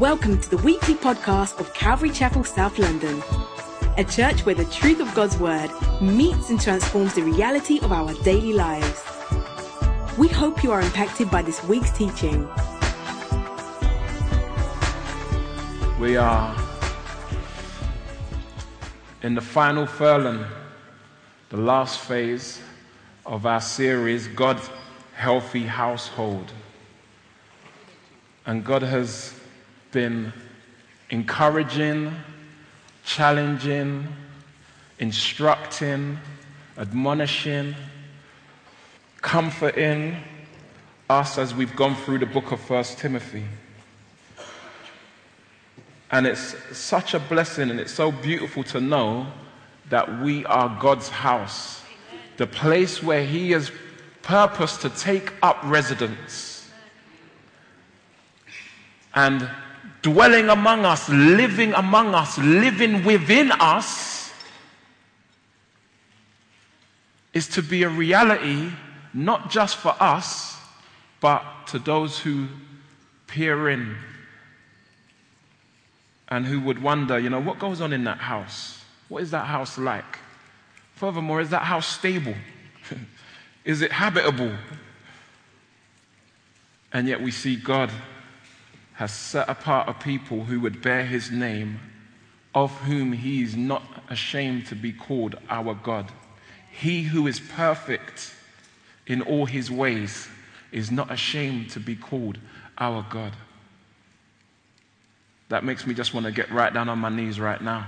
Welcome to the weekly podcast of Calvary Chapel, South London, a church where the truth of God's Word meets and transforms the reality of our daily lives. We hope you are impacted by this week's teaching. We are in the final furlong, the last phase of our series, God's Healthy Household. And God has been encouraging, challenging, instructing, admonishing, comforting us as we've gone through the book of First Timothy. And it's such a blessing and it's so beautiful to know that we are God's house, the place where He has purposed to take up residence. And dwelling among us, living among us, living within us is to be a reality not just for us, but to those who peer in and who would wonder, you know, what goes on in that house? What is that house like? Furthermore, is that house stable? is it habitable? And yet we see God has set apart a people who would bear his name, of whom he is not ashamed to be called our God. He who is perfect in all his ways is not ashamed to be called our God. That makes me just want to get right down on my knees right now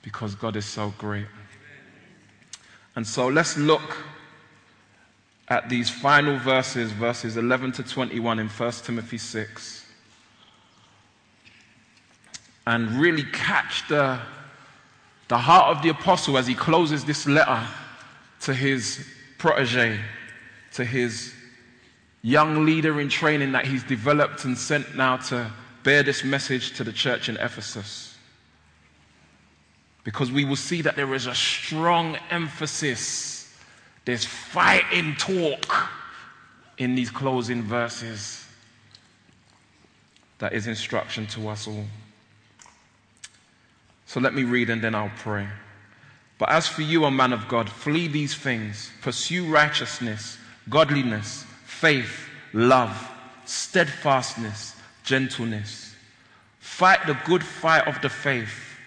because God is so great. And so let's look at these final verses, verses 11 to 21 in 1 Timothy 6, and really catch the, the heart of the apostle as he closes this letter to his protege, to his young leader in training that he's developed and sent now to bear this message to the church in Ephesus. Because we will see that there is a strong emphasis, there's fighting talk in these closing verses that is instruction to us all. So let me read and then I'll pray. But as for you, O man of God, flee these things, pursue righteousness, godliness, faith, love, steadfastness gentleness. Fight the good fight of the faith.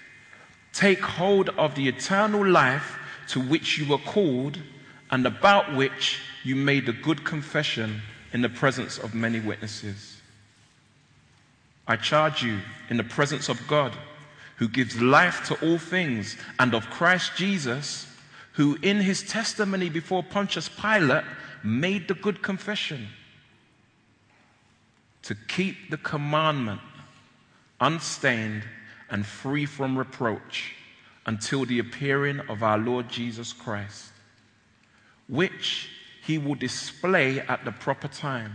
Take hold of the eternal life to which you were called and about which you made a good confession in the presence of many witnesses. I charge you in the presence of God, who gives life to all things, and of Christ Jesus, who in his testimony before Pontius Pilate made the good confession to keep the commandment unstained and free from reproach until the appearing of our Lord Jesus Christ, which he will display at the proper time.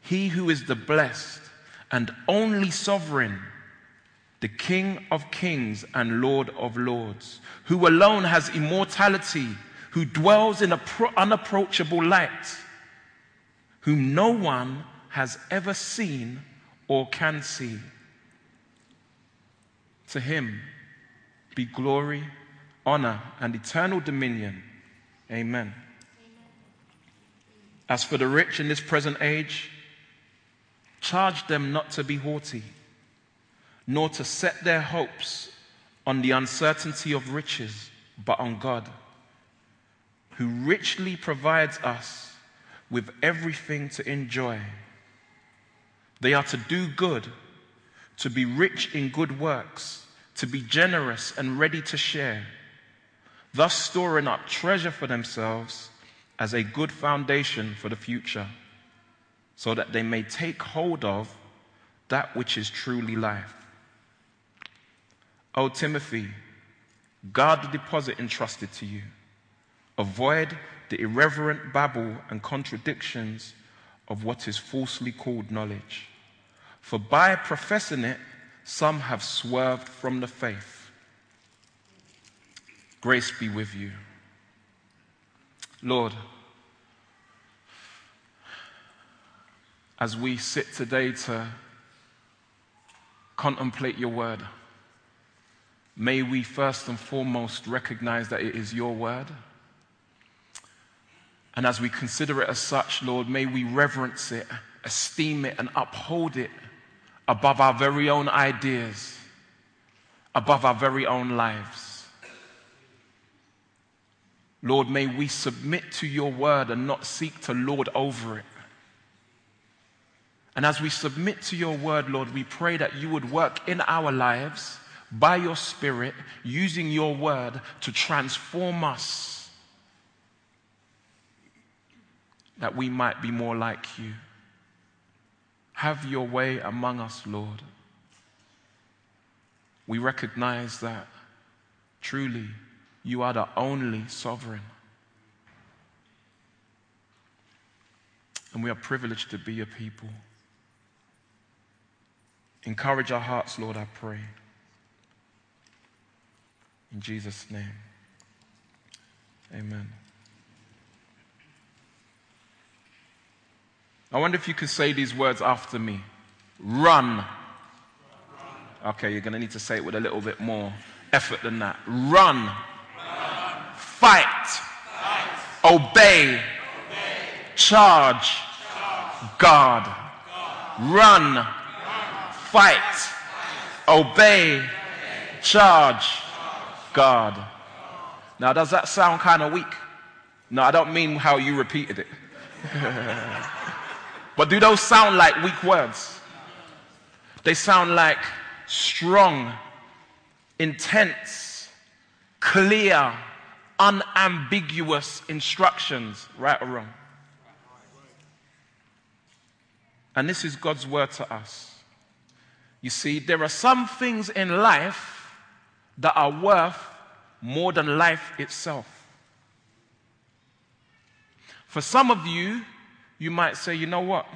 He who is the blessed and only sovereign, the King of kings and Lord of lords, who alone has immortality, who dwells in unapproachable light, whom no one has ever seen or can see. To him be glory, honor, and eternal dominion. Amen. As for the rich in this present age, charge them not to be haughty, nor to set their hopes on the uncertainty of riches, but on God, who richly provides us with everything to enjoy. They are to do good, to be rich in good works, to be generous and ready to share, thus storing up treasure for themselves as a good foundation for the future, so that they may take hold of that which is truly life. O Timothy, guard the deposit entrusted to you. Avoid the irreverent babble and contradictions of what is falsely called knowledge. For by professing it, some have swerved from the faith. Grace be with you. Lord, as we sit today to contemplate your word, may we first and foremost recognize that it is your word. And as we consider it as such, Lord, may we reverence it, esteem it, and uphold it above our very own ideas, above our very own lives. Lord, may we submit to your word and not seek to lord over it. And as we submit to your word, Lord, we pray that you would work in our lives by your Spirit, using your word to transform us, that we might be more like you. Have your way among us, Lord. We recognize that truly you are the only sovereign. And we are privileged to be your people. Encourage our hearts, Lord, I pray. In Jesus' name. Amen. I wonder if you could say these words after me run. Okay, you're going to need to say it with a little bit more effort than that. Run. Run. Fight. Fight. Obey. Obey. Charge. Charge. God. God. Run fight, obey, charge, guard. Now, does that sound kind of weak? No, I don't mean how you repeated it. but do those sound like weak words? They sound like strong, intense, clear, unambiguous instructions, right or wrong. And this is God's word to us. You see, there are some things in life that are worth more than life itself. For some of you, you might say, you know what?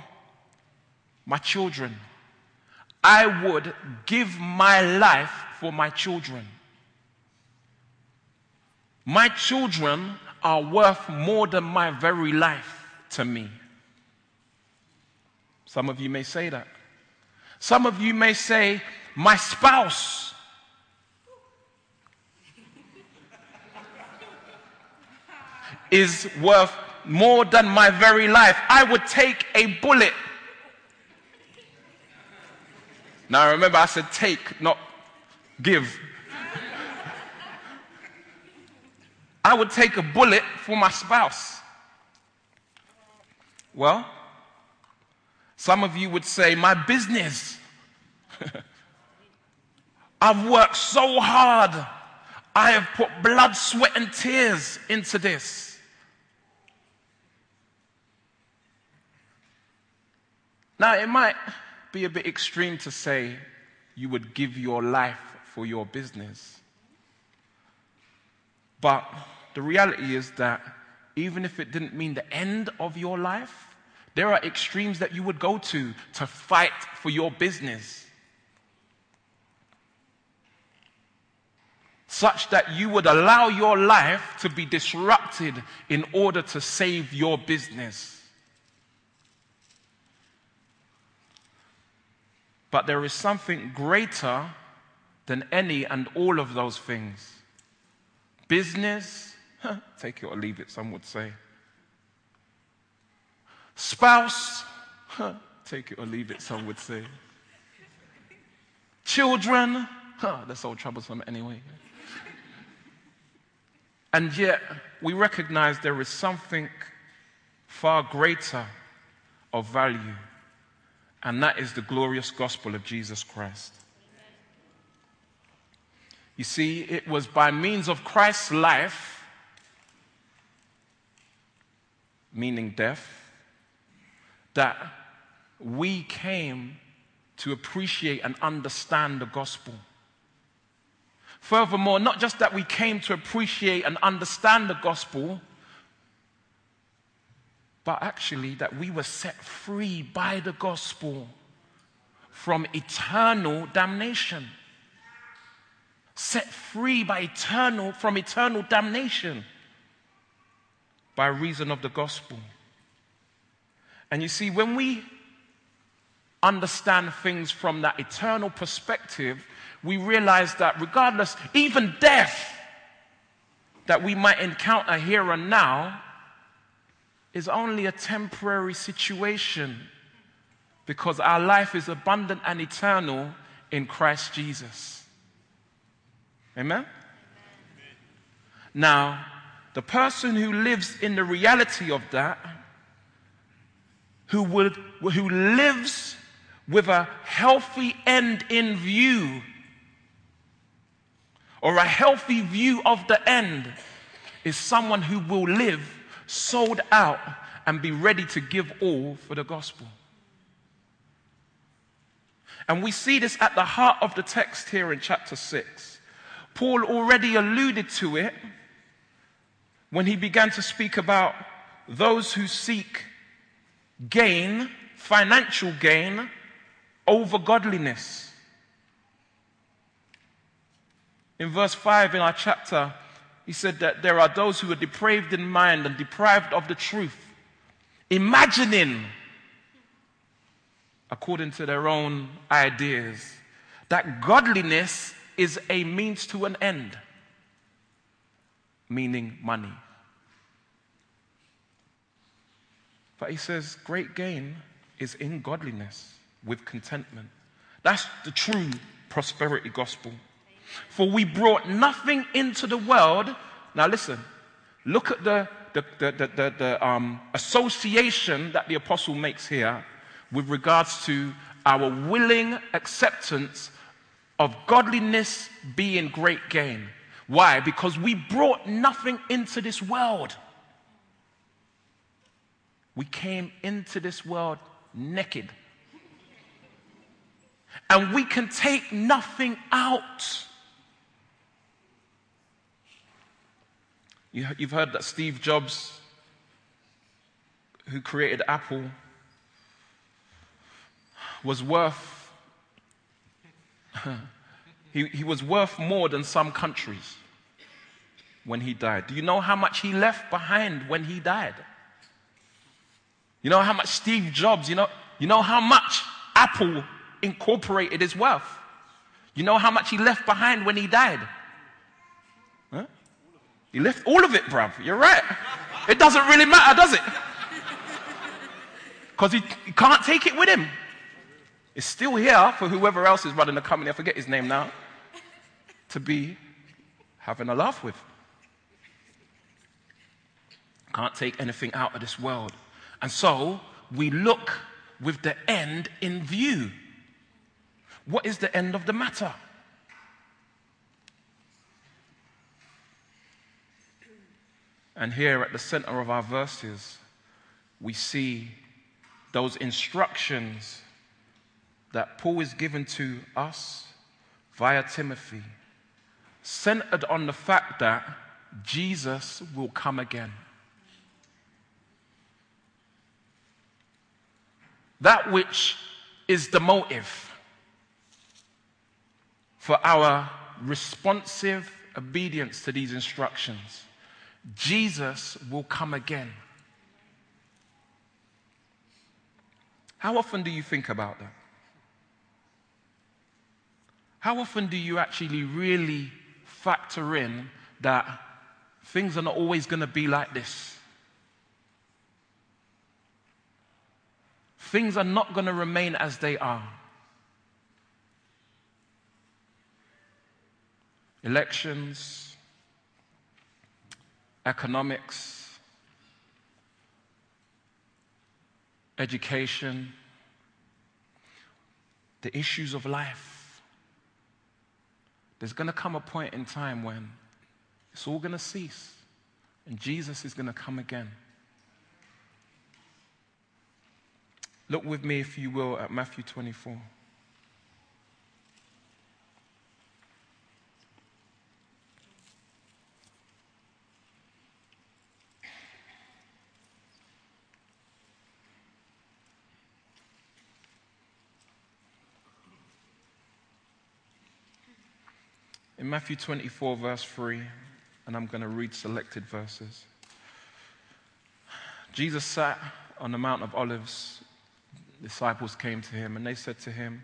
My children. I would give my life for my children. My children are worth more than my very life to me. Some of you may say that. Some of you may say, My spouse. is worth more than my very life. I would take a bullet. Now remember, I said take, not give. I would take a bullet for my spouse. Well, some of you would say, My business. I've worked so hard. I have put blood, sweat, and tears into this. Now, it might be a bit extreme to say you would give your life for your business. But the reality is that even if it didn't mean the end of your life, there are extremes that you would go to to fight for your business. Such that you would allow your life to be disrupted in order to save your business. But there is something greater than any and all of those things. Business, take it or leave it, some would say Spouse, take it or leave it, some would say. Children, that's all troublesome anyway. And yet, we recognize there is something far greater of value, and that is the glorious gospel of Jesus Christ. You see, it was by means of Christ's life, meaning death, that we came to appreciate and understand the gospel. Furthermore, not just that we came to appreciate and understand the gospel, but actually that we were set free by the gospel from eternal damnation. Set free by eternal from eternal damnation by reason of the gospel. And you see, when we understand things from that eternal perspective, we realize that regardless, even death that we might encounter here and now is only a temporary situation because our life is abundant and eternal in Christ Jesus. Amen? Now, the person who lives in the reality of that, who, would, who lives with a healthy end in view, or a healthy view of the end, is someone who will live sold out and be ready to give all for the gospel. And we see this at the heart of the text here in chapter 6. Paul already alluded to it when he began to speak about those who seek gain, financial gain, over godliness. In verse 5 in our chapter, he said that there are those who are depraved in mind and deprived of the truth, imagining, according to their own ideas, that godliness is a means to an end, meaning money. But he says, great gain is in godliness with contentment. That's the true prosperity gospel. For we brought nothing into the world. Now, listen, look at the, the, the, the, the um, association that the apostle makes here with regards to our willing acceptance of godliness being great gain. Why? Because we brought nothing into this world. We came into this world naked. And we can take nothing out. You've heard that Steve Jobs, who created Apple, was worth he, he was worth more than some countries when he died. Do you know how much he left behind when he died? You know how much Steve Jobs, you know, you know how much Apple Incorporated his wealth? You know how much he left behind when he died? Huh? He left all of it, bruv. You're right. It doesn't really matter, does it? Because he, he can't take it with him. It's still here for whoever else is running the company, I forget his name now, to be having a laugh with. Can't take anything out of this world. And so we look with the end in view. What is the end of the matter? And here at the center of our verses, we see those instructions that Paul is given to us via Timothy, centered on the fact that Jesus will come again. That which is the motive for our responsive obedience to these instructions. Jesus will come again. How often do you think about that? How often do you actually really factor in that things are not always going to be like this? Things are not going to remain as they are. Elections, economics, education, the issues of life. There's going to come a point in time when it's all going to cease and Jesus is going to come again. Look with me, if you will, at Matthew 24. In Matthew 24, verse 3, and I'm going to read selected verses. Jesus sat on the Mount of Olives disciples came to him and they said to him,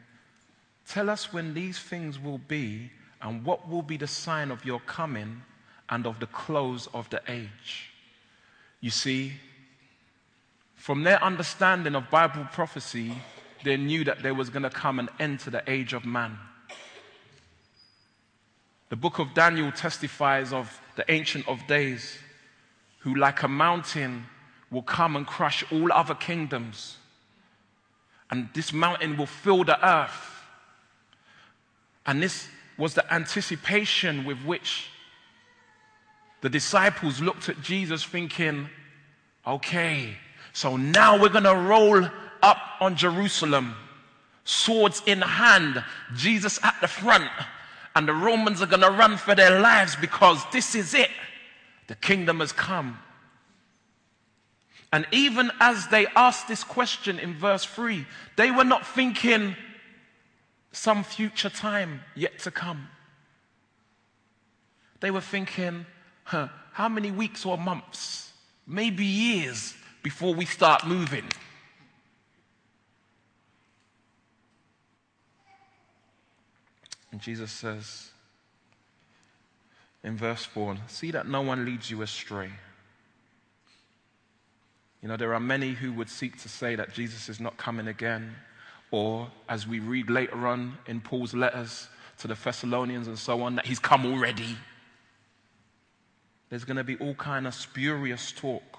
Tell us when these things will be and what will be the sign of your coming and of the close of the age. You see, from their understanding of Bible prophecy, they knew that there was going to come an end to the age of man. The book of Daniel testifies of the Ancient of Days, who, like a mountain, will come and crush all other kingdoms. And this mountain will fill the earth. And this was the anticipation with which the disciples looked at Jesus, thinking, okay, so now we're going to roll up on Jerusalem, swords in hand, Jesus at the front, and the Romans are going to run for their lives because this is it. The kingdom has come. And even as they asked this question in verse 3, they were not thinking some future time yet to come. They were thinking, huh, how many weeks or months, maybe years before we start moving? And Jesus says in verse 4 See that no one leads you astray. You know, there are many who would seek to say that Jesus is not coming again, or as we read later on in Paul's letters to the Thessalonians and so on, that he's come already. There's going to be all kind of spurious talk.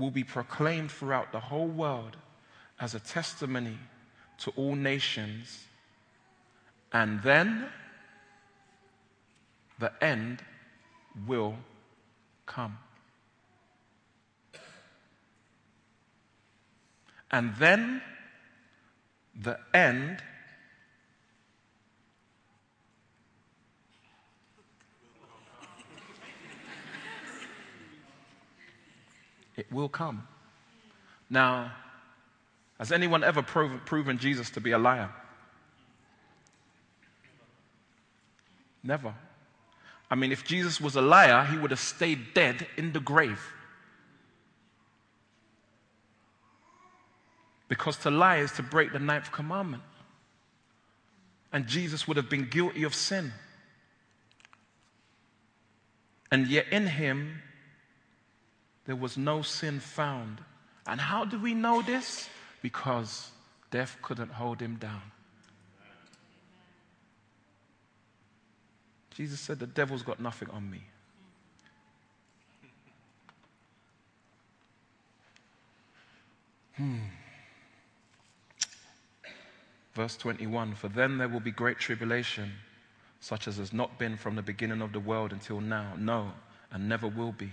will be proclaimed throughout the whole world as a testimony to all nations. And then the end will come. And then the end it will come. Now, has anyone ever proven, proven Jesus to be a liar? Never. I mean, if Jesus was a liar, he would have stayed dead in the grave. Because to lie is to break the ninth commandment. And Jesus would have been guilty of sin. And yet in him, there was no sin found. And how do we know this? Because death couldn't hold him down. Jesus said, The devil's got nothing on me. Hmm. Verse 21 For then there will be great tribulation, such as has not been from the beginning of the world until now, no, and never will be.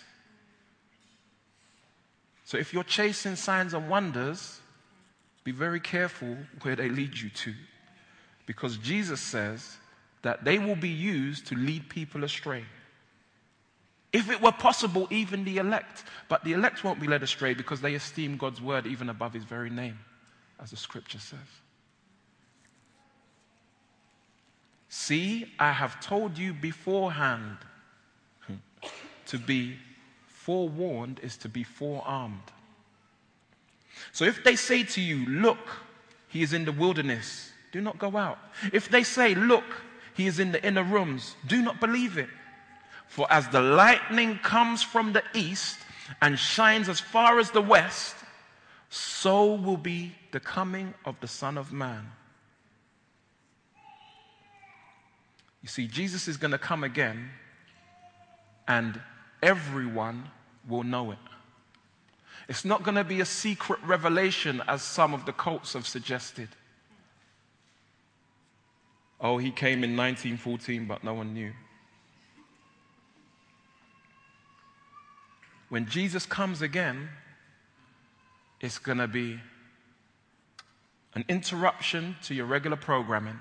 So if you're chasing signs and wonders, be very careful where they lead you to. Because Jesus says that they will be used to lead people astray. If it were possible, even the elect. But the elect won't be led astray because they esteem God's word even above his very name, as the scripture says. See, I have told you beforehand. to be forewarned is to be forearmed. So if they say to you, Look, he is in the wilderness, do not go out. If they say, Look, he is in the inner rooms, do not believe it. For as the lightning comes from the east and shines as far as the west, so will be the coming of the Son of Man. You see, Jesus is going to come again, and everyone will know it. It's not going to be a secret revelation as some of the cults have suggested. Oh, he came in 1914, but no one knew. When Jesus comes again, it's going to be an interruption to your regular programming.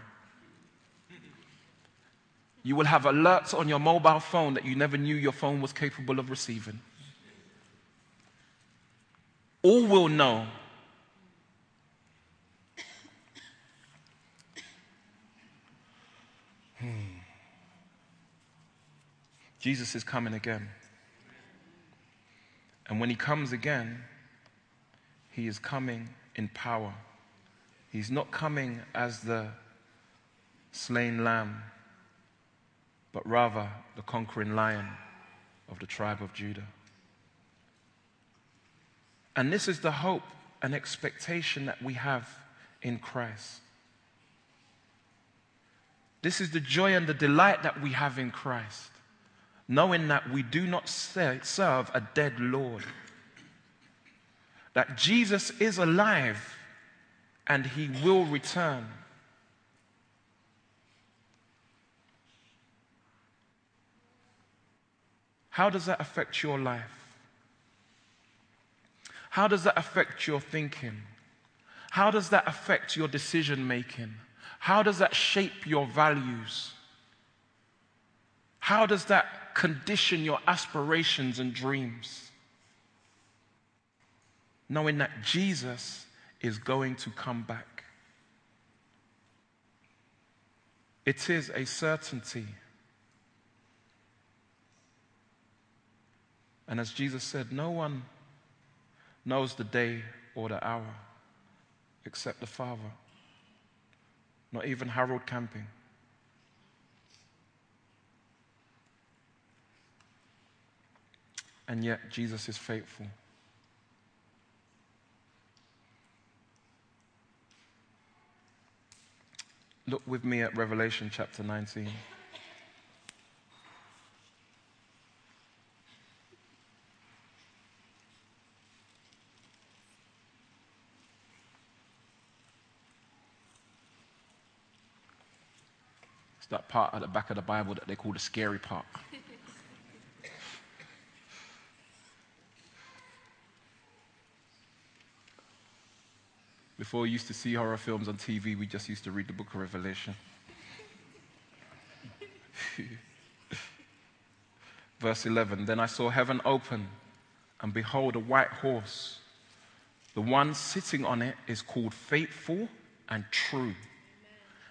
You will have alerts on your mobile phone that you never knew your phone was capable of receiving. All will know hmm. Jesus is coming again. And when he comes again, he is coming in power. He's not coming as the slain lamb, but rather the conquering lion of the tribe of Judah. And this is the hope and expectation that we have in Christ. This is the joy and the delight that we have in Christ, knowing that we do not serve a dead Lord, that Jesus is alive and he will return. How does that affect your life? How does that affect your thinking? How does that affect your decision making? How does that shape your values? How does that condition your aspirations and dreams? Knowing that Jesus is going to come back. It is a certainty. And as Jesus said, no one knows the day or the hour except the Father. Not even Harold Camping. And yet, Jesus is faithful. Look with me at Revelation chapter 19. That part at the back of the Bible that they call the scary part. Before we used to see horror films on TV, we just used to read the book of Revelation. Verse 11 Then I saw heaven open, and behold, a white horse. The one sitting on it is called Faithful and True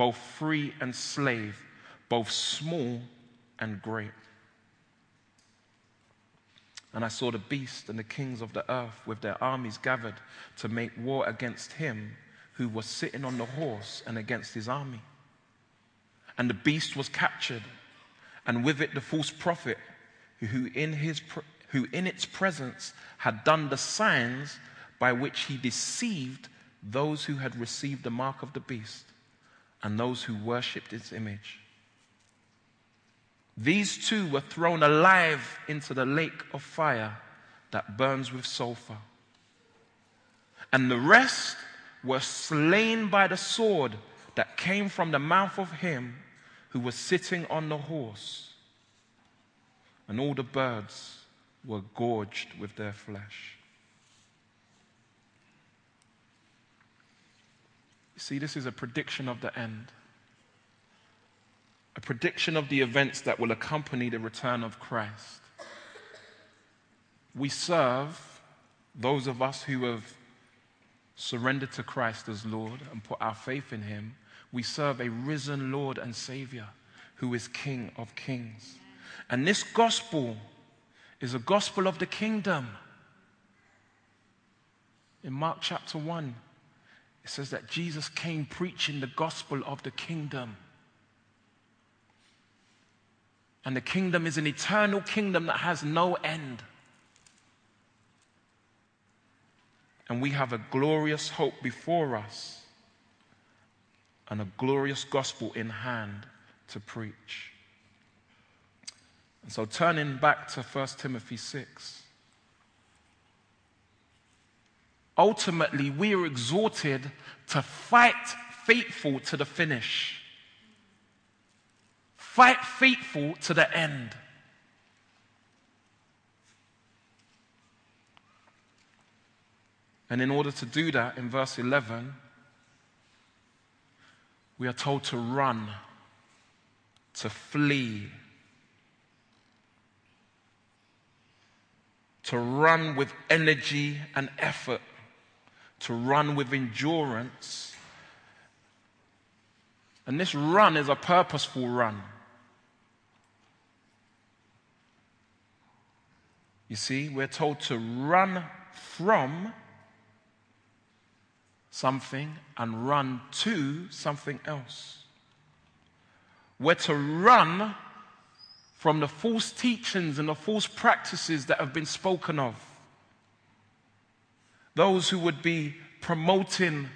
both free and slave, both small and great. And I saw the beast and the kings of the earth with their armies gathered to make war against him who was sitting on the horse and against his army. And the beast was captured, and with it the false prophet who in, his, who in its presence had done the signs by which he deceived those who had received the mark of the beast and those who worshipped its image. These two were thrown alive into the lake of fire that burns with sulfur. And the rest were slain by the sword that came from the mouth of him who was sitting on the horse. And all the birds were gorged with their flesh. You see, this is a prediction of the end a prediction of the events that will accompany the return of Christ. We serve those of us who have surrendered to Christ as Lord and put our faith in Him. We serve a risen Lord and Savior who is King of kings. And this gospel is a gospel of the kingdom. In Mark chapter 1, it says that Jesus came preaching the gospel of the kingdom. And the kingdom is an eternal kingdom that has no end. And we have a glorious hope before us and a glorious gospel in hand to preach. And so, turning back to 1 Timothy 6, ultimately, we are exhorted to fight faithful to the finish. Fight faithful to the end. And in order to do that, in verse 11, we are told to run, to flee, to run with energy and effort, to run with endurance. And this run is a purposeful run. You see, we're told to run from something and run to something else. We're to run from the false teachings and the false practices that have been spoken of. Those who would be promoting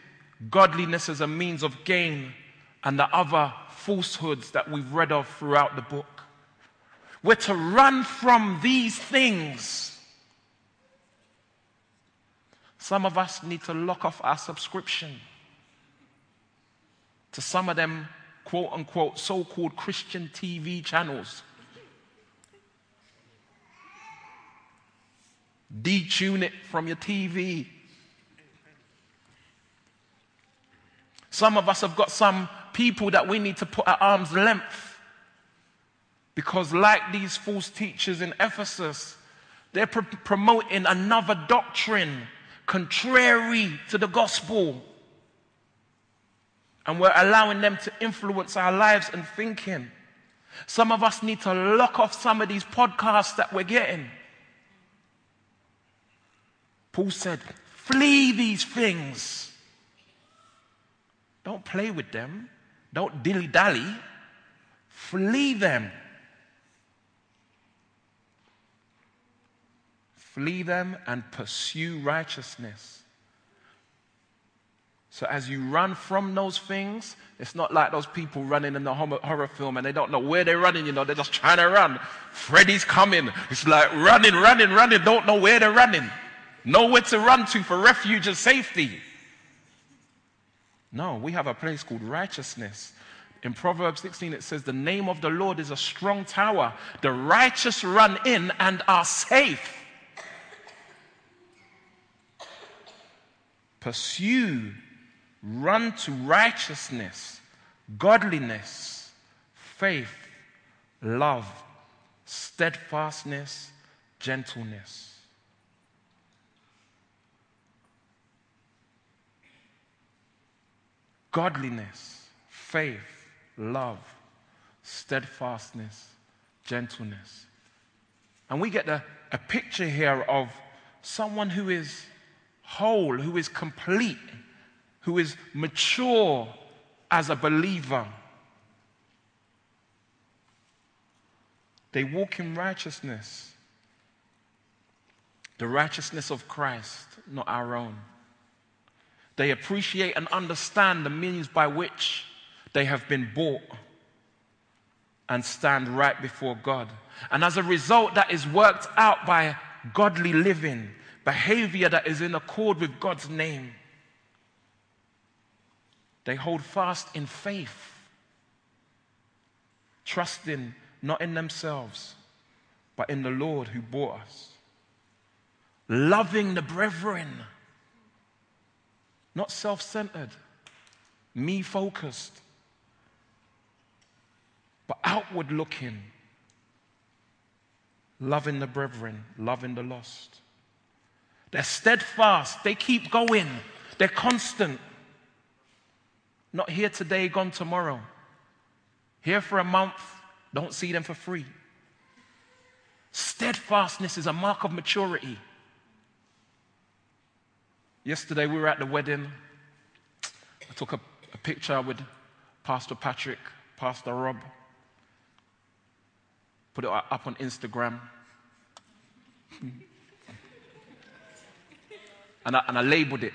godliness as a means of gain and the other falsehoods that we've read of throughout the book. We're to run from these things. Some of us need to lock off our subscription to some of them quote unquote so called Christian TV channels. Detune it from your TV. Some of us have got some people that we need to put at arm's length because, like these false teachers in Ephesus, they're pr- promoting another doctrine contrary to the gospel. And we're allowing them to influence our lives and thinking. Some of us need to lock off some of these podcasts that we're getting. Paul said, flee these things. Don't play with them. Don't dilly dally. Flee them. Flee them and pursue righteousness. So, as you run from those things, it's not like those people running in the horror film and they don't know where they're running, you know, they're just trying to run. Freddy's coming. It's like running, running, running, don't know where they're running. Nowhere to run to for refuge and safety. No, we have a place called righteousness. In Proverbs 16, it says, The name of the Lord is a strong tower. The righteous run in and are safe. Pursue, run to righteousness, godliness, faith, love, steadfastness, gentleness. Godliness, faith, love, steadfastness, gentleness. And we get a, a picture here of someone who is whole, who is complete, who is mature as a believer. They walk in righteousness, the righteousness of Christ, not our own. They appreciate and understand the means by which they have been bought and stand right before God. And as a result, that is worked out by godly living, behavior that is in accord with God's name. They hold fast in faith, trusting not in themselves, but in the Lord who bought us. Loving the brethren, not self centered, me focused, but outward looking. Loving the brethren, loving the lost. They're steadfast, they keep going, they're constant. Not here today, gone tomorrow. Here for a month, don't see them for free. Steadfastness is a mark of maturity. Yesterday, we were at the wedding. I took a, a picture with Pastor Patrick, Pastor Rob, put it up on Instagram. and, I, and I labeled it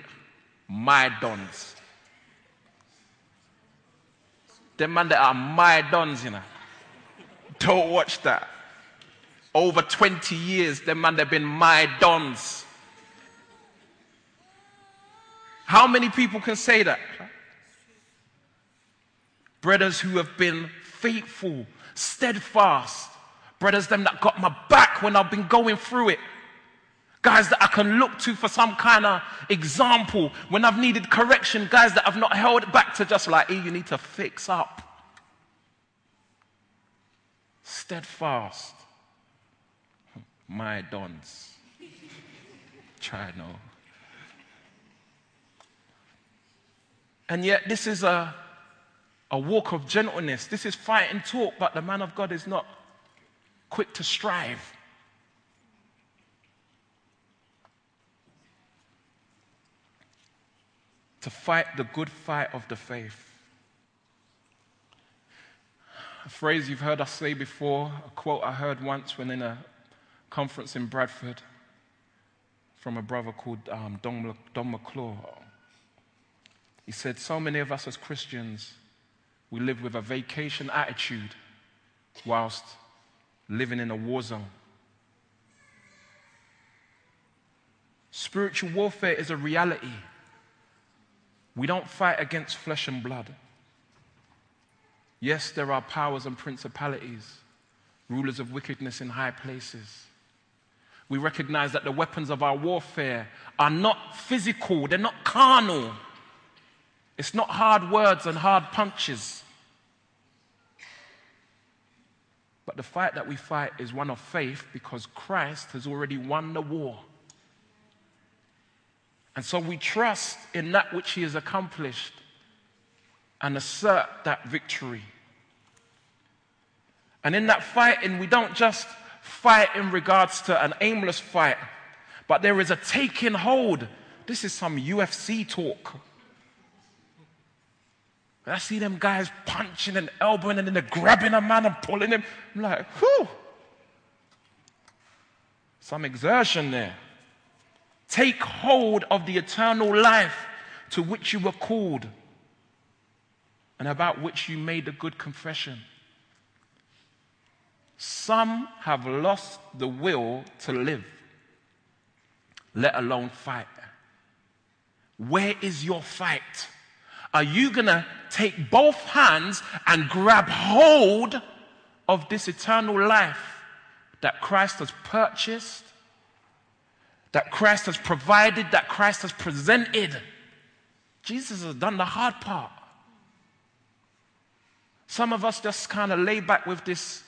My Dons. Them man that are my dons, you know. Don't watch that. Over 20 years, them man they've been my dons. How many people can say that? Brothers who have been faithful, steadfast. Brothers them that got my back when I've been going through it. Guys that I can look to for some kind of example when I've needed correction. Guys that I've not held back to just like, hey, you need to fix up. Steadfast. My dons. Try no. And yet, this is a, a walk of gentleness. This is fight and talk, but the man of God is not quick to strive. to fight the good fight of the faith. A phrase you've heard us say before, a quote I heard once when in a conference in Bradford from a brother called um, Don, Don McClure. He said, So many of us as Christians, we live with a vacation attitude whilst living in a war zone. Spiritual warfare is a reality. We don't fight against flesh and blood. Yes, there are powers and principalities, rulers of wickedness in high places. We recognize that the weapons of our warfare are not physical, they're not carnal. It's not hard words and hard punches. But the fight that we fight is one of faith because Christ has already won the war. And so we trust in that which he has accomplished and assert that victory. And in that fighting, we don't just fight in regards to an aimless fight, but there is a taking hold. This is some UFC talk. I see them guys punching and elbowing and then they're grabbing a man and pulling him. I'm like, whew. Some exertion there. Take hold of the eternal life to which you were called and about which you made a good confession. Some have lost the will to live, let alone fight. Where is your fight? Are you going to take both hands and grab hold of this eternal life that Christ has purchased, that Christ has provided, that Christ has presented? Jesus has done the hard part. Some of us just kind of lay back with this,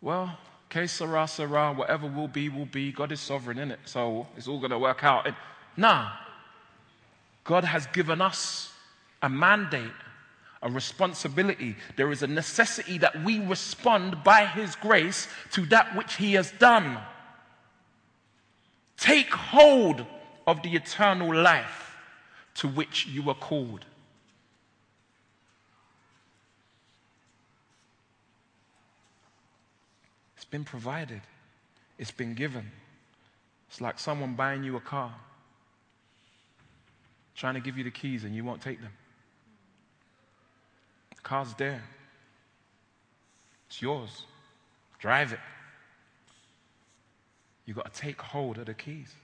well, okay, sera, sera, whatever will be, will be. God is sovereign, in it? So it's all going to work out. And, nah. God has given us a mandate, a responsibility. There is a necessity that we respond by His grace to that which He has done. Take hold of the eternal life to which you are called. It's been provided, it's been given. It's like someone buying you a car, trying to give you the keys, and you won't take them. Car's there, it's yours. Drive it. You've got to take hold of the keys.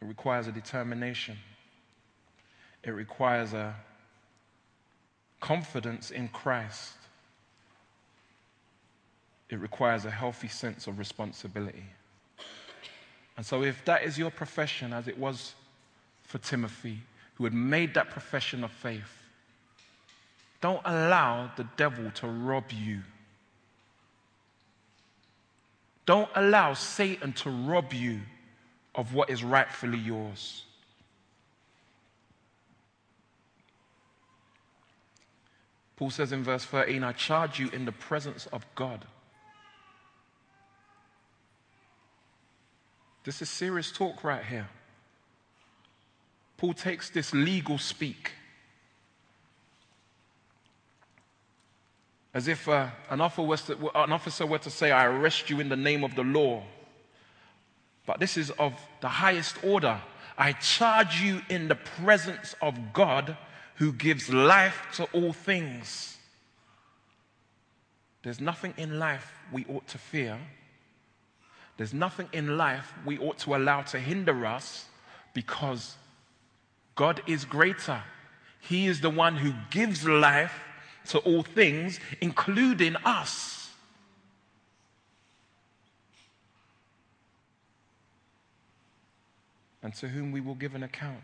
It requires a determination. It requires a confidence in Christ. It requires a healthy sense of responsibility. And so, if that is your profession, as it was for Timothy, who had made that profession of faith, don't allow the devil to rob you. Don't allow Satan to rob you of what is rightfully yours. Paul says in verse 13, I charge you in the presence of God. This is serious talk right here. Paul takes this legal speak as if uh, an, to, an officer were to say, I arrest you in the name of the law. But this is of the highest order. I charge you in the presence of God who gives life to all things. There's nothing in life we ought to fear. There's nothing in life we ought to allow to hinder us because God is greater. He is the one who gives life to all things, including us. And to whom we will give an account.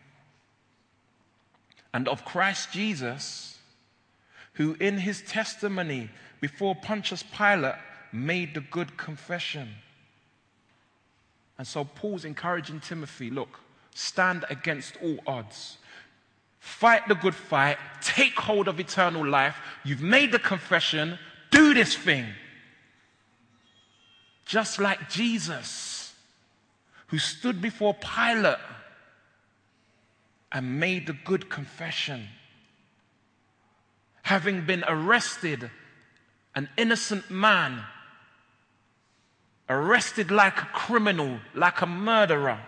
And of Christ Jesus, who in his testimony before Pontius Pilate made the good confession. And so Paul's encouraging Timothy look, stand against all odds. Fight the good fight. Take hold of eternal life. You've made the confession. Do this thing. Just like Jesus, who stood before Pilate and made the good confession. Having been arrested, an innocent man, arrested like a criminal, like a murderer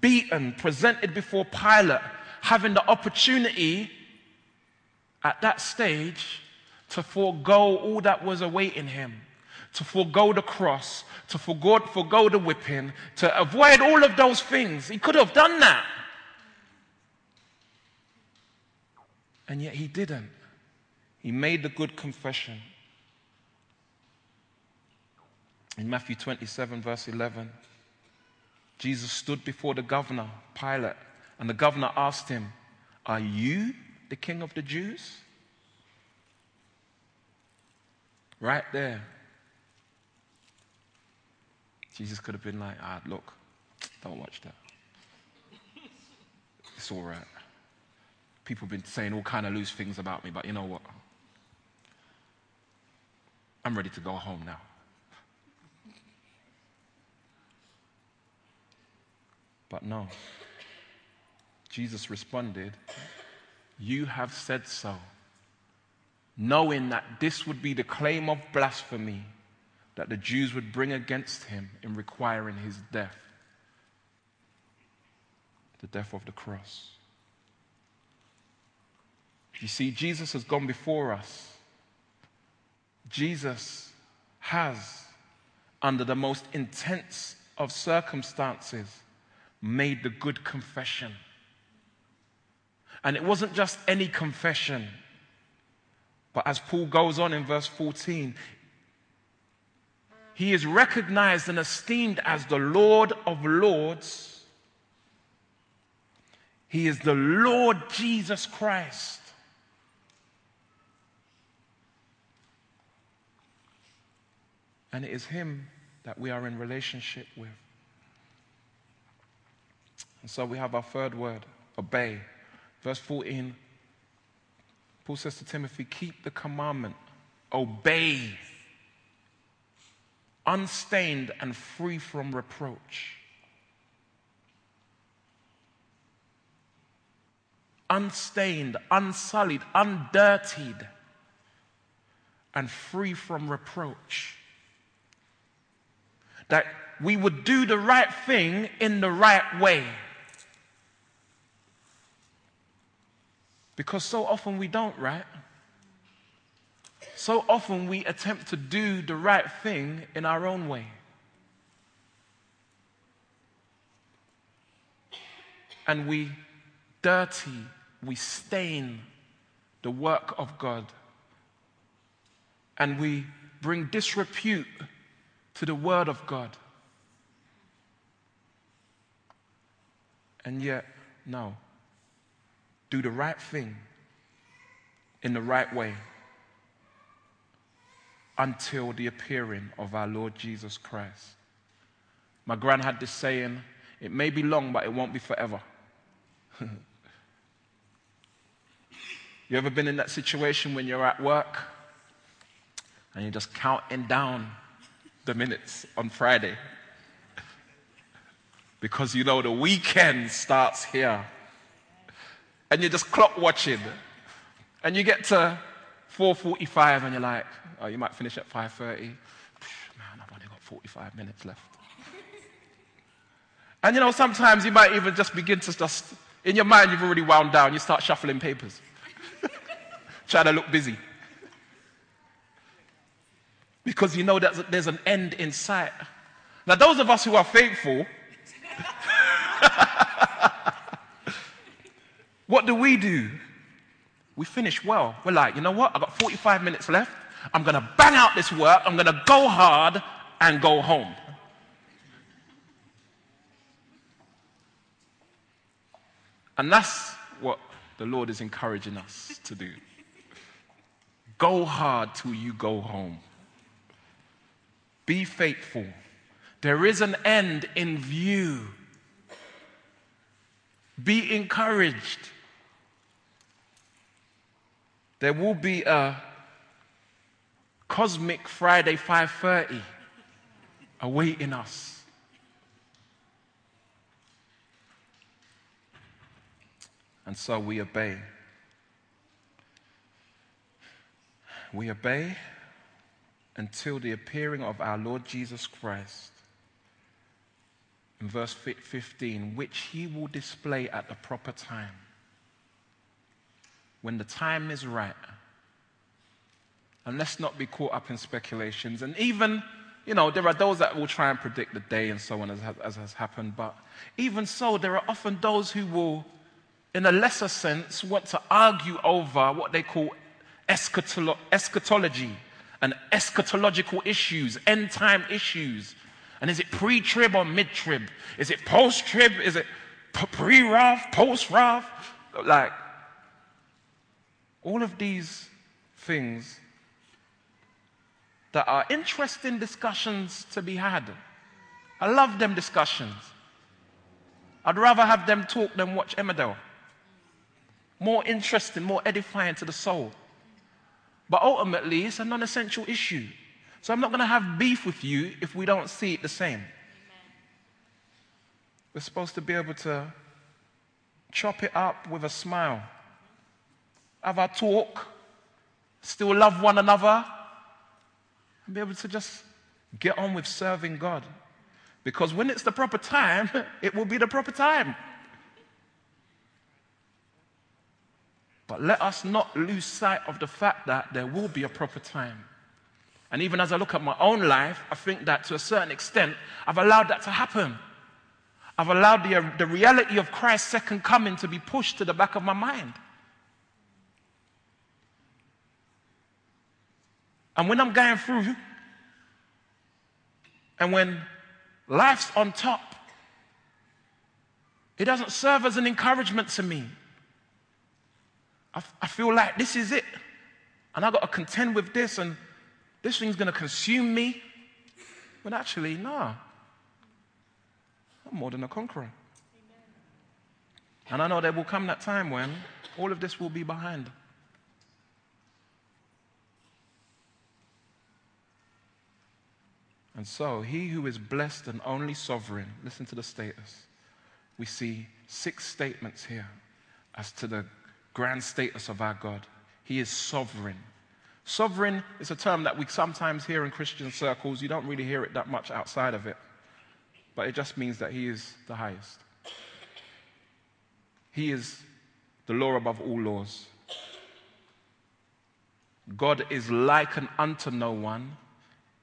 beaten, presented before Pilate, having the opportunity at that stage to forego all that was awaiting him, to forego the cross, to forego, forego the whipping, to avoid all of those things. He could have done that. And yet he didn't. He made the good confession. In Matthew 27, verse 11, Jesus stood before the governor, Pilate, and the governor asked him, Are you the king of the Jews? Right there. Jesus could have been like, Ah, look, don't watch that. It's all right. People have been saying all kind of loose things about me, but you know what? I'm ready to go home now. But no. Jesus responded, You have said so, knowing that this would be the claim of blasphemy that the Jews would bring against him in requiring his death the death of the cross. You see, Jesus has gone before us. Jesus has, under the most intense of circumstances, made the good confession. And it wasn't just any confession, but as Paul goes on in verse 14, he is recognized and esteemed as the Lord of Lords. He is the Lord Jesus Christ. And it is Him that we are in relationship with. And so we have our third word obey. Verse 14, Paul says to Timothy, Keep the commandment, obey, unstained and free from reproach. Unstained, unsullied, undirtied, and free from reproach that we would do the right thing in the right way. Because so often we don't, right? So often we attempt to do the right thing in our own way. And we dirty, we stain the work of God. And we bring disrepute to the Word of God. And yet, no. Do the right thing in the right way until the appearing of our Lord Jesus Christ. My gran had this saying, it may be long, but it won't be forever. you ever been in that situation when you're at work and you're just counting down the minutes on Friday. Because you know the weekend starts here. And you're just clock watching. And you get to 4.45 and you're like, oh, you might finish at 5.30. Man, I've only got 45 minutes left. And you know, sometimes you might even just begin to just, in your mind, you've already wound down. You start shuffling papers, trying to look busy because you know that there's an end in sight. Now, those of us who are faithful, what do we do? We finish well. We're like, you know what? I've got 45 minutes left. I'm going to bang out this work. I'm going to go hard and go home. And that's what the Lord is encouraging us to do. Go hard till you go home. Be faithful. There is an end in view. Be encouraged. There will be a cosmic Friday 5:30 awaiting us. And so we obey. We obey until the appearing of our Lord Jesus Christ. In verse 15, which he will display at the proper time. When the time is right. And let's not be caught up in speculations. And even, you know, there are those that will try and predict the day and so on, as, as has happened. But even so, there are often those who will, in a lesser sense, want to argue over what they call eschatolo- eschatology and eschatological issues, end time issues. And is it pre trib or mid trib? Is it post trib? Is it pre wrath, post wrath? Like, all of these things that are interesting discussions to be had. I love them discussions. I'd rather have them talk than watch Emmerdale. More interesting, more edifying to the soul. But ultimately, it's a non essential issue. So I'm not going to have beef with you if we don't see it the same. Amen. We're supposed to be able to chop it up with a smile, have our talk, still love one another, and be able to just get on with serving God. Because when it's the proper time, it will be the proper time. But let us not lose sight of the fact that there will be a proper time. And even as I look at my own life, I think that to a certain extent, I've allowed that to happen. I've allowed the, the reality of Christ's second coming to be pushed to the back of my mind. And when I'm going through, and when life's on top, it doesn't serve as an encouragement to me. I, I feel like this is it. And I've got to contend with this, and this thing's going to consume me. But actually, no. I'm more than a conqueror. And I know there will come that time when all of this will be behind. And so, he who is blessed and only sovereign, listen to the status. We see six statements here as to the grand status of our God. He is sovereign. Sovereign is a term that we sometimes hear in Christian circles. You don't really hear it that much outside of it. But it just means that He is the highest. He is the law above all laws. God is likened unto no one.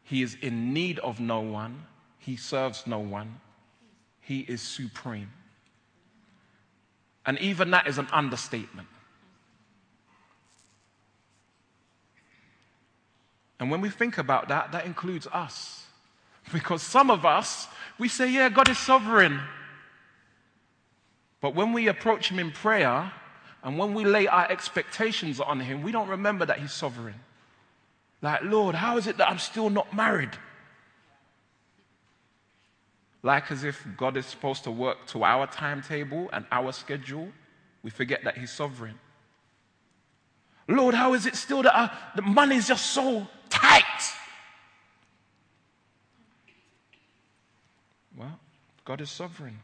He is in need of no one. He serves no one. He is supreme. And even that is an understatement. And when we think about that, that includes us. Because some of us, we say, yeah, God is sovereign. But when we approach Him in prayer and when we lay our expectations on Him, we don't remember that He's sovereign. Like, Lord, how is it that I'm still not married? Like as if God is supposed to work to our timetable and our schedule, we forget that He's sovereign. Lord, how is it still that our, the money is just so tight? Well, God is sovereign.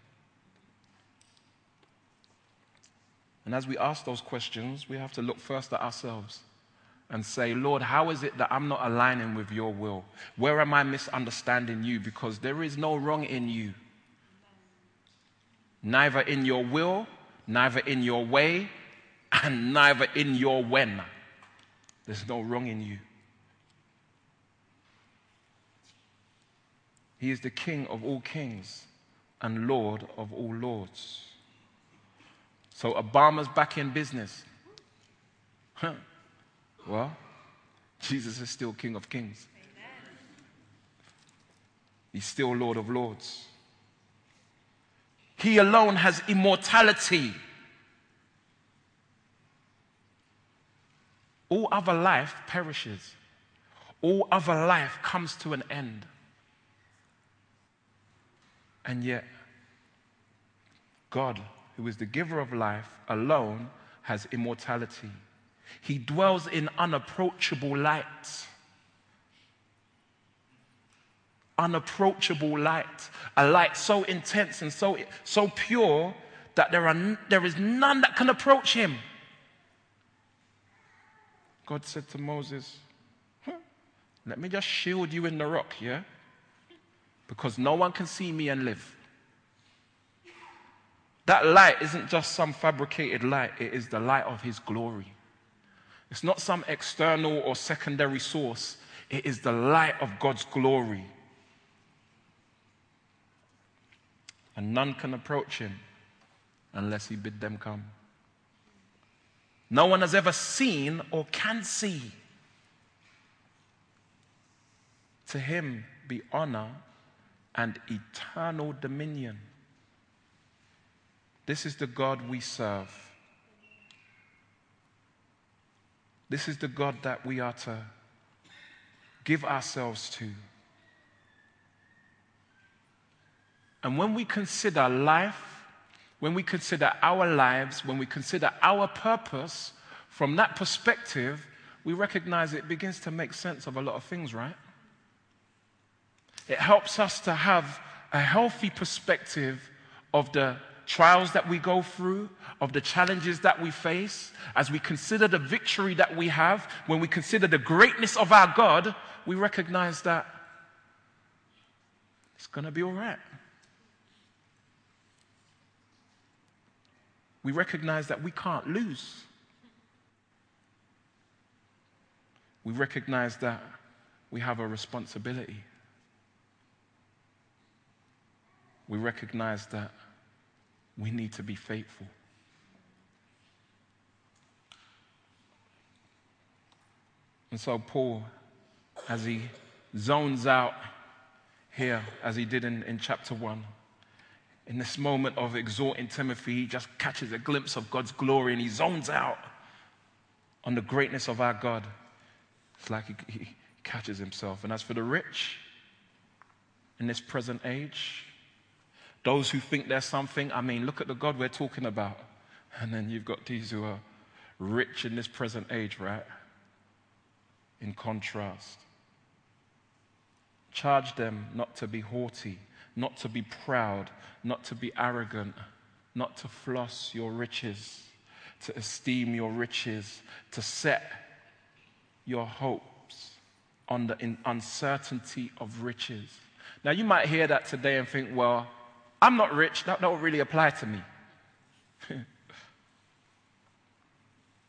And as we ask those questions, we have to look first at ourselves and say, Lord, how is it that I'm not aligning with your will? Where am I misunderstanding you? Because there is no wrong in you. Neither in your will, neither in your way, and neither in your when. There's no wrong in you. He is the King of all kings and Lord of all lords. So Obama's back in business. Huh. Well, Jesus is still King of Kings. Amen. He's still Lord of Lords. He alone has immortality. All other life perishes. All other life comes to an end. And yet, God, who is the giver of life, alone has immortality. He dwells in unapproachable light. Unapproachable light. A light so intense and so, so pure that there, are, there is none that can approach him. God said to Moses, Let me just shield you in the rock, yeah? Because no one can see me and live. That light isn't just some fabricated light, it is the light of his glory. It's not some external or secondary source, it is the light of God's glory. And none can approach him unless he bid them come. No one has ever seen or can see. To him be honor and eternal dominion. This is the God we serve. This is the God that we are to give ourselves to. And when we consider life, when we consider our lives, when we consider our purpose, from that perspective, we recognize it begins to make sense of a lot of things, right? It helps us to have a healthy perspective of the trials that we go through, of the challenges that we face, as we consider the victory that we have, when we consider the greatness of our God, we recognize that it's going to be all right. We recognize that we can't lose. We recognize that we have a responsibility. we recognize that we need to be faithful. And so, Paul, as he zones out here, as he did in, in chapter 1, in this moment of exhorting Timothy, he just catches a glimpse of God's glory and he zones out on the greatness of our God. It's like he, he catches himself. And as for the rich in this present age, those who think there's something, I mean, look at the God we're talking about. And then you've got these who are rich in this present age, right? In contrast. Charge them not to be haughty, not to be proud, not to be arrogant, not to floss your riches, to esteem your riches, to set your hopes on the uncertainty of riches. Now, you might hear that today and think, well, I'm not rich, that don't really apply to me.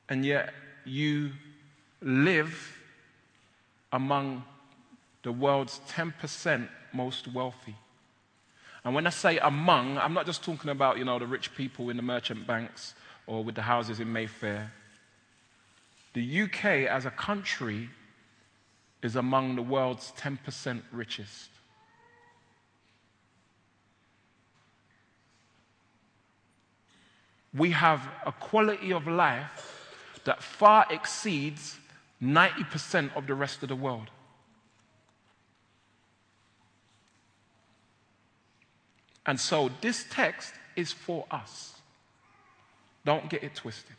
and yet, you live among the world's 10% most wealthy. And when I say among, I'm not just talking about, you know, the rich people in the merchant banks or with the houses in Mayfair. The UK as a country is among the world's 10% richest. We have a quality of life that far exceeds 90% of the rest of the world. And so this text is for us. Don't get it twisted.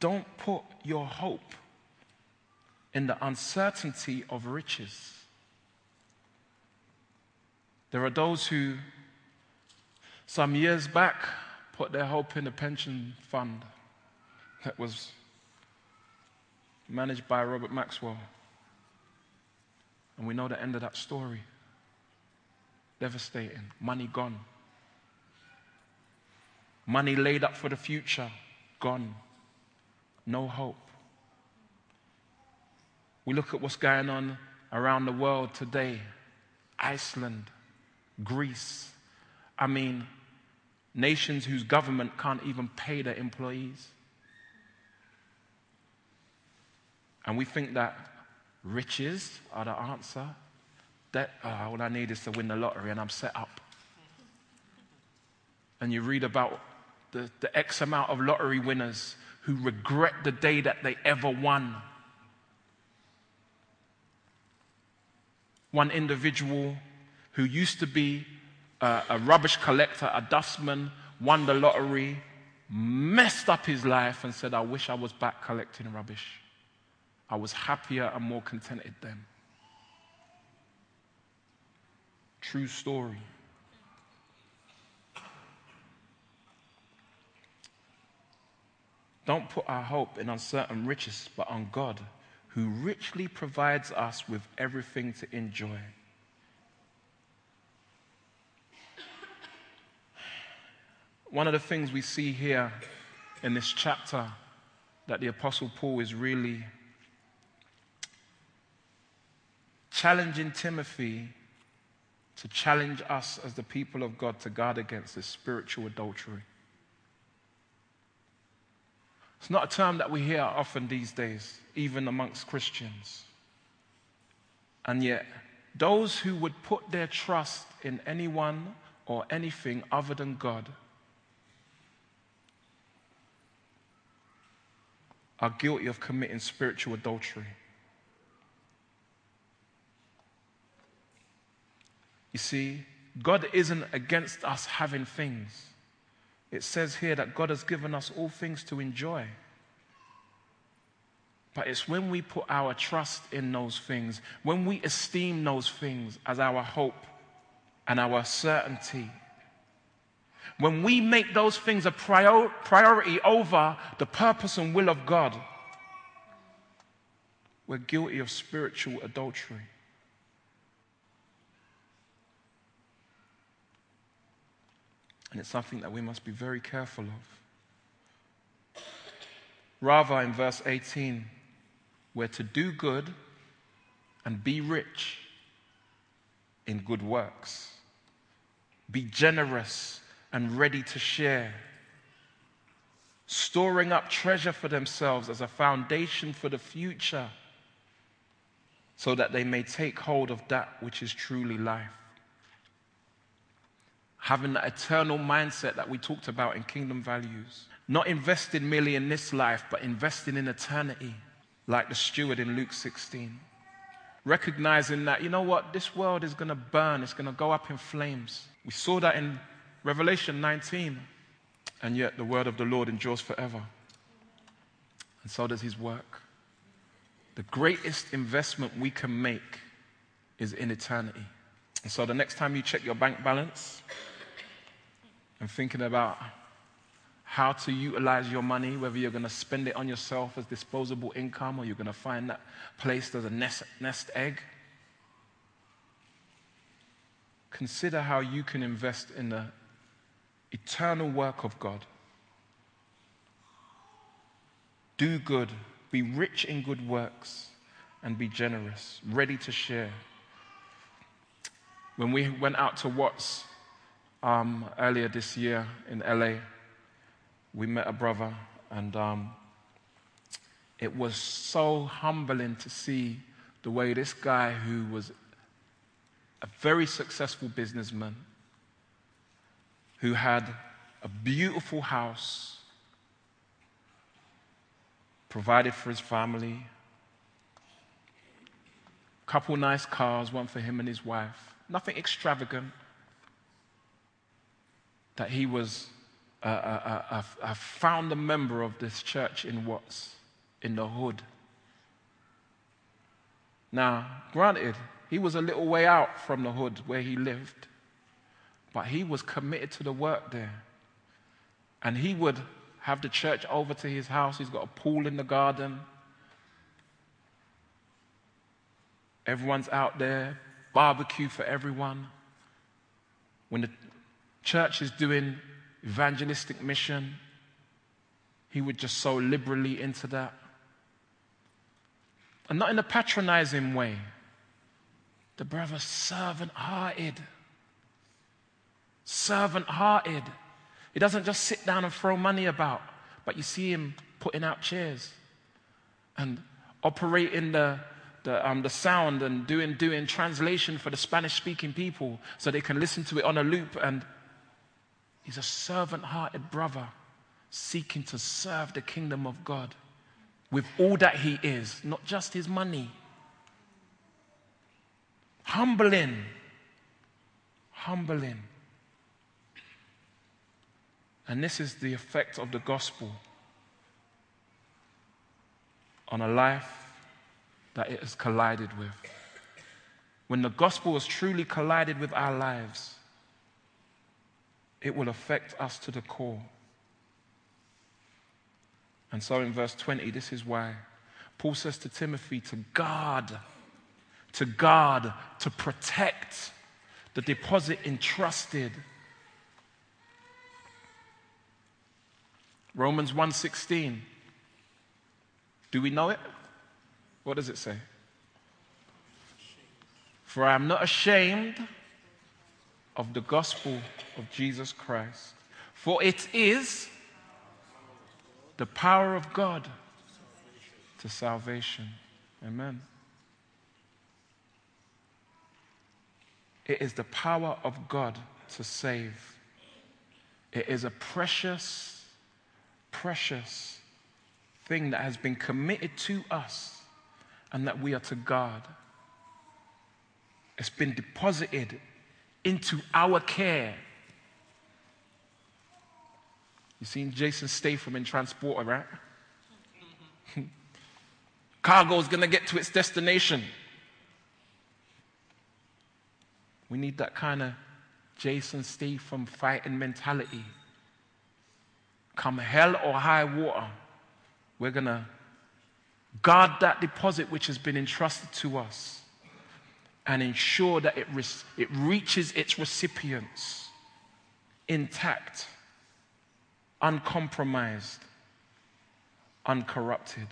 Don't put your hope in the uncertainty of riches. There are those who, some years back, put their hope in a pension fund that was managed by Robert Maxwell. And we know the end of that story. Devastating. Money gone. Money laid up for the future, gone. No hope. We look at what's going on around the world today Iceland, Greece. I mean, nations whose government can't even pay their employees. And we think that riches are the answer. That oh, all I need is to win the lottery and I'm set up. And you read about the, the X amount of lottery winners who regret the day that they ever won. One individual who used to be a, a rubbish collector, a dustman, won the lottery, messed up his life, and said, I wish I was back collecting rubbish. I was happier and more contented then. True story. Don't put our hope in uncertain riches, but on God, who richly provides us with everything to enjoy. One of the things we see here in this chapter that the Apostle Paul is really challenging Timothy to challenge us as the people of God to guard against this spiritual adultery. It's not a term that we hear often these days, even amongst Christians. And yet, those who would put their trust in anyone or anything other than God are guilty of committing spiritual adultery. You see, God isn't against us having things. It says here that God has given us all things to enjoy. But it's when we put our trust in those things, when we esteem those things as our hope and our certainty, when we make those things a prior- priority over the purpose and will of God, we're guilty of spiritual adultery. And it's something that we must be very careful of. Rather, in verse 18, we're to do good and be rich in good works. Be generous and ready to share. Storing up treasure for themselves as a foundation for the future so that they may take hold of that which is truly life. Having that eternal mindset that we talked about in kingdom values. Not investing merely in this life, but investing in eternity, like the steward in Luke 16. Recognizing that, you know what, this world is going to burn, it's going to go up in flames. We saw that in Revelation 19, and yet the word of the Lord endures forever. And so does his work. The greatest investment we can make is in eternity. And so the next time you check your bank balance and thinking about how to utilize your money, whether you're going to spend it on yourself as disposable income or you're going to find that place as a nest, nest egg, consider how you can invest in the eternal work of God. Do good be rich in good works and be generous, ready to share. When we went out to Watts um, earlier this year in LA, we met a brother, and um, it was so humbling to see the way this guy, who was a very successful businessman, who had a beautiful house, provided for his family, a couple nice cars, one for him and his wife, nothing extravagant. That he was a, a, a, a founder member of this church in Watts, in the hood. Now, granted, he was a little way out from the hood where he lived, but he was committed to the work there. And he would have the church over to his house. He's got a pool in the garden. Everyone's out there, barbecue for everyone. When the church is doing evangelistic mission, he would just sow liberally into that. And not in a patronizing way. The brother servant hearted. Servant hearted. He doesn't just sit down and throw money about, but you see him putting out chairs and operating the, the, um, the sound and doing, doing translation for the Spanish speaking people so they can listen to it on a loop. And he's a servant hearted brother seeking to serve the kingdom of God with all that he is, not just his money. Humbling. Humbling. And this is the effect of the gospel on a life that it has collided with. When the gospel has truly collided with our lives, it will affect us to the core. And so in verse 20, this is why Paul says to Timothy to guard, to guard, to protect the deposit entrusted Romans 1:16. Do we know it? What does it say? For I am not ashamed of the gospel of Jesus Christ, for it is the power of God to salvation. Amen. It is the power of God to save. It is a precious precious thing that has been committed to us and that we are to guard. It's been deposited into our care. You seen Jason Statham in Transporter, right? Cargo is going to get to its destination. We need that kind of Jason Statham fighting mentality come hell or high water, we're going to guard that deposit which has been entrusted to us and ensure that it, re- it reaches its recipients intact, uncompromised, uncorrupted.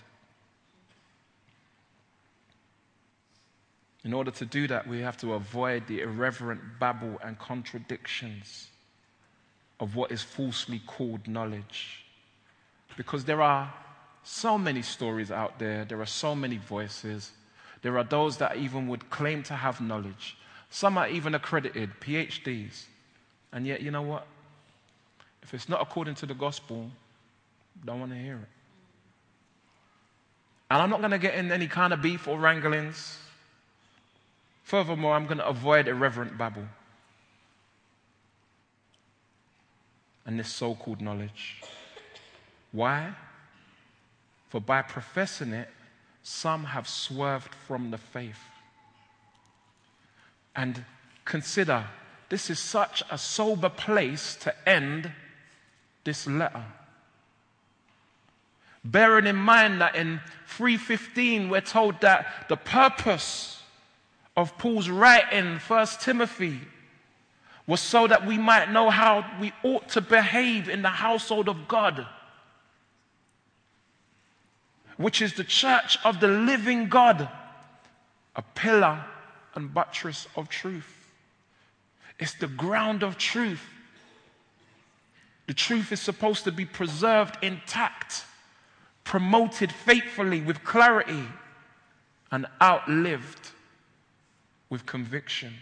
In order to do that, we have to avoid the irreverent babble and contradictions of what is falsely called knowledge. Because there are so many stories out there, there are so many voices. There are those that even would claim to have knowledge. Some are even accredited, PhDs. And yet, you know what? If it's not according to the gospel, don't want to hear it. And I'm not going to get in any kind of beef or wranglings. Furthermore, I'm going to avoid irreverent babble and this so called knowledge. Why? For by professing it, some have swerved from the faith. And consider, this is such a sober place to end this letter. Bearing in mind that in 315 we're told that the purpose of Paul's writing, 1 Timothy, was so that we might know how we ought to behave in the household of God which is the church of the living God, a pillar and buttress of truth. It's the ground of truth. The truth is supposed to be preserved intact, promoted faithfully with clarity, and outlived with conviction.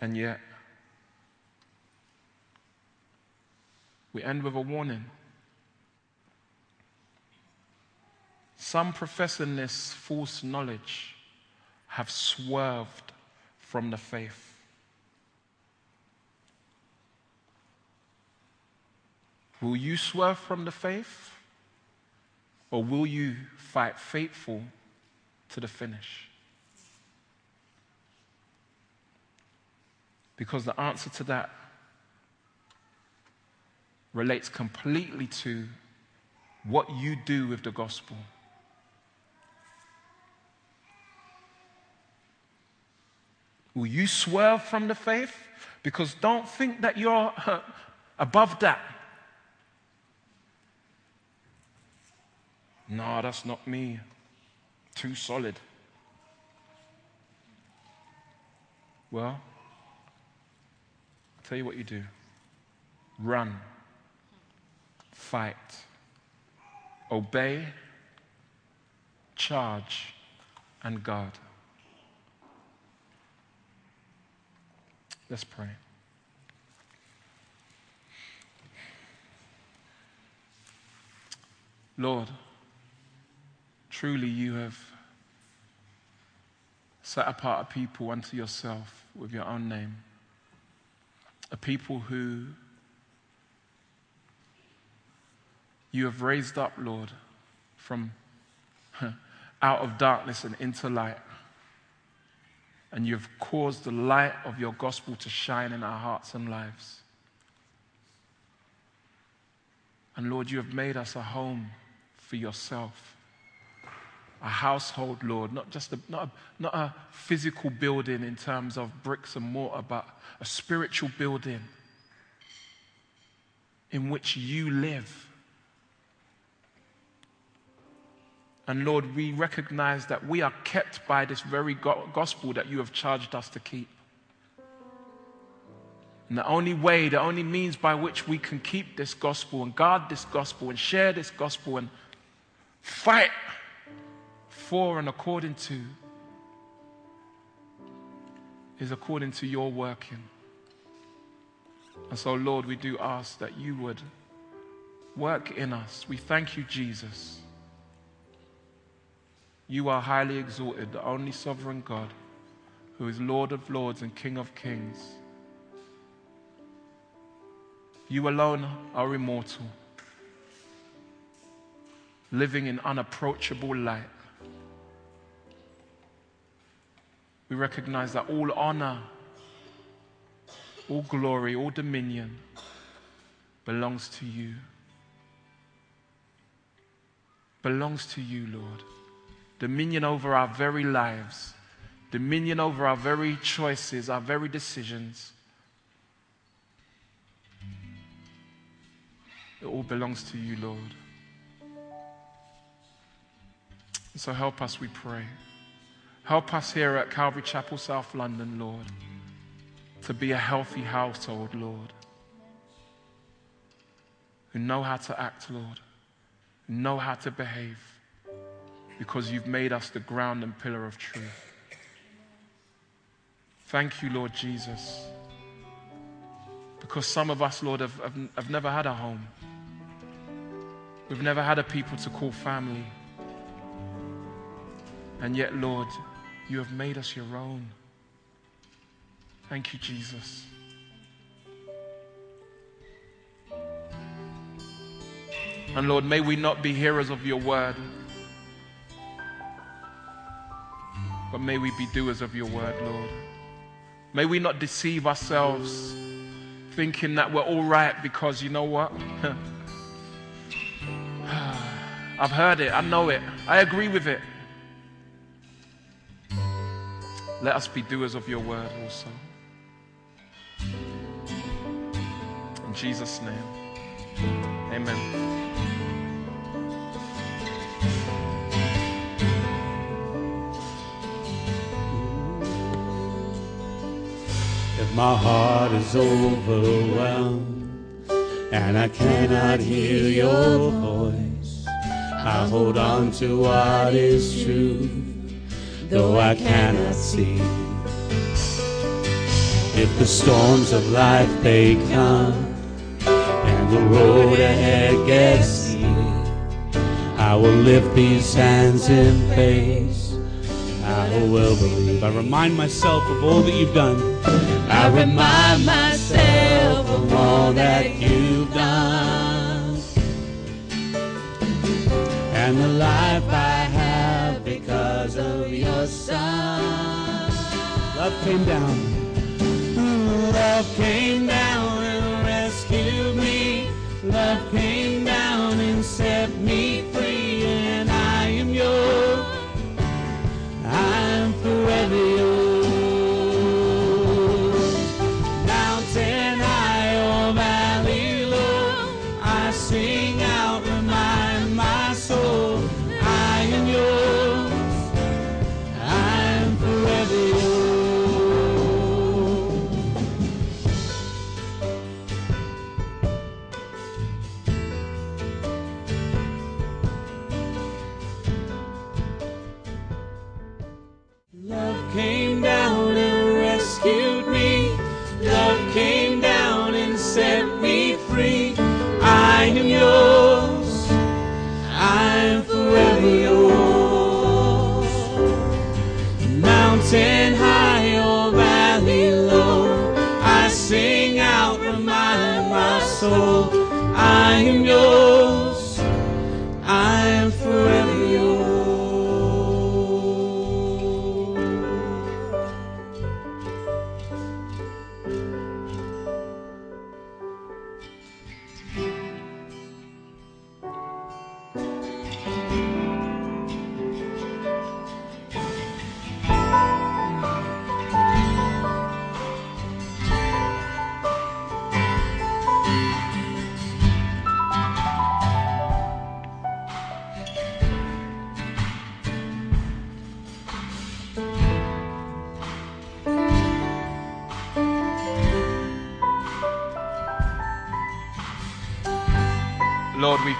And yet, We end with a warning. Some professing this false knowledge have swerved from the faith. Will you swerve from the faith? Or will you fight faithful to the finish? Because the answer to that relates completely to what you do with the gospel. Will you swerve from the faith? Because don't think that you're uh, above that. No, that's not me. Too solid. Well, tell you what you do. Run. Fight, obey, charge, and guard. Let's pray. Lord, truly you have set apart a people unto yourself with your own name, a people who you have raised up, Lord, from out of darkness and into light. And you've caused the light of your gospel to shine in our hearts and lives. And Lord, you have made us a home for yourself. A household, Lord, not just a, not, a, not a physical building in terms of bricks and mortar, but a spiritual building in which you live. And Lord, we recognize that we are kept by this very gospel that you have charged us to keep. And the only way, the only means by which we can keep this gospel and guard this gospel and share this gospel and fight for and according to is according to your working. And so, Lord, we do ask that you would work in us. We thank you, Jesus you are highly exalted, the only sovereign God, who is Lord of lords and King of kings. You alone are immortal, living in unapproachable light. We recognize that all honor, all glory, all dominion belongs to you. Belongs to you, Lord dominion over our very lives, dominion over our very choices, our very decisions. It all belongs to you, Lord. So help us, we pray. Help us here at Calvary Chapel, South London, Lord, to be a healthy household, Lord, who know how to act, Lord, who know how to behave, because you've made us the ground and pillar of truth. Thank you, Lord Jesus. Because some of us, Lord, have, have, have never had a home. We've never had a people to call family. And yet, Lord, you have made us your own. Thank you, Jesus. And Lord, may we not be hearers of your word, but may we be doers of your word, Lord. May we not deceive ourselves thinking that we're all right because you know what? I've heard it, I know it, I agree with it. Let us be doers of your word also. In Jesus' name, amen. If my heart is overwhelmed and I cannot hear your voice, I hold on to what is true though I cannot see. If the storms of life they come and the road ahead gets steep, I will lift these hands in faith. I will believe. I remind myself of all that you've done. I remind myself of all that you've done and the life I because of your son. Love came down. Love came down and rescued me. Love came down and set me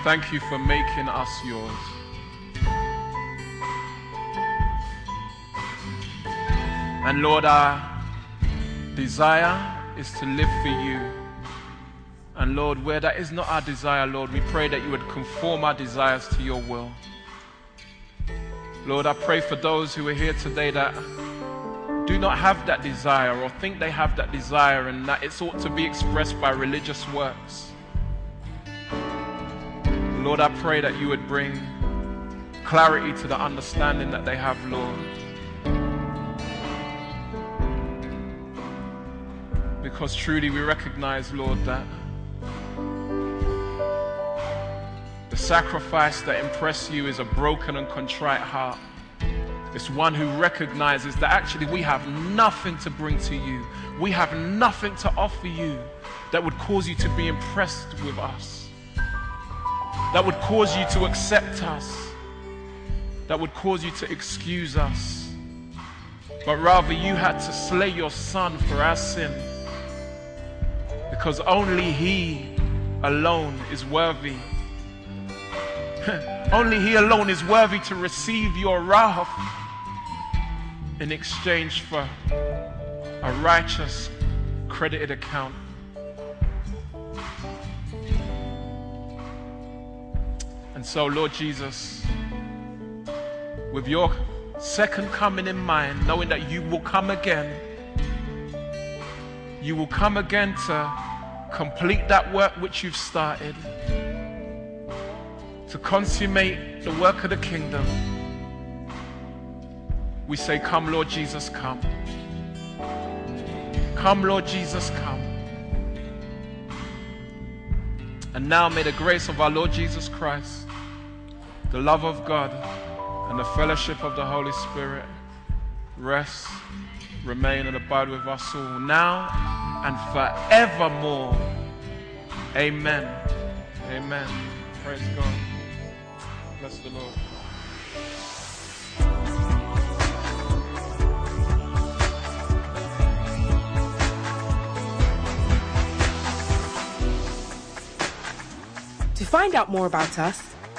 thank you for making us yours. And Lord, our desire is to live for you. And Lord, where that is not our desire, Lord, we pray that you would conform our desires to your will. Lord, I pray for those who are here today that do not have that desire or think they have that desire and that it's ought to be expressed by religious works. Lord, I pray that you would bring clarity to the understanding that they have, Lord. Because truly we recognize, Lord, that the sacrifice that impress you is a broken and contrite heart. It's one who recognizes that actually we have nothing to bring to you. We have nothing to offer you that would cause you to be impressed with us, that would cause you to accept us. that would cause you to excuse us, but rather you had to slay your son for our sin because only he alone is worthy. only he alone is worthy to receive your wrath in exchange for a righteous credited account. And so, Lord Jesus, with your second coming in mind, knowing that you will come again, you will come again to complete that work which you've started, to consummate the work of the kingdom. We say, Come, Lord Jesus, come. Come, Lord Jesus, come. And now may the grace of our Lord Jesus Christ, the love of God, and the fellowship of the Holy Spirit rest, remain, and abide with us all now and forevermore. Amen. Amen. Praise God. Bless the Lord. To find out more about us,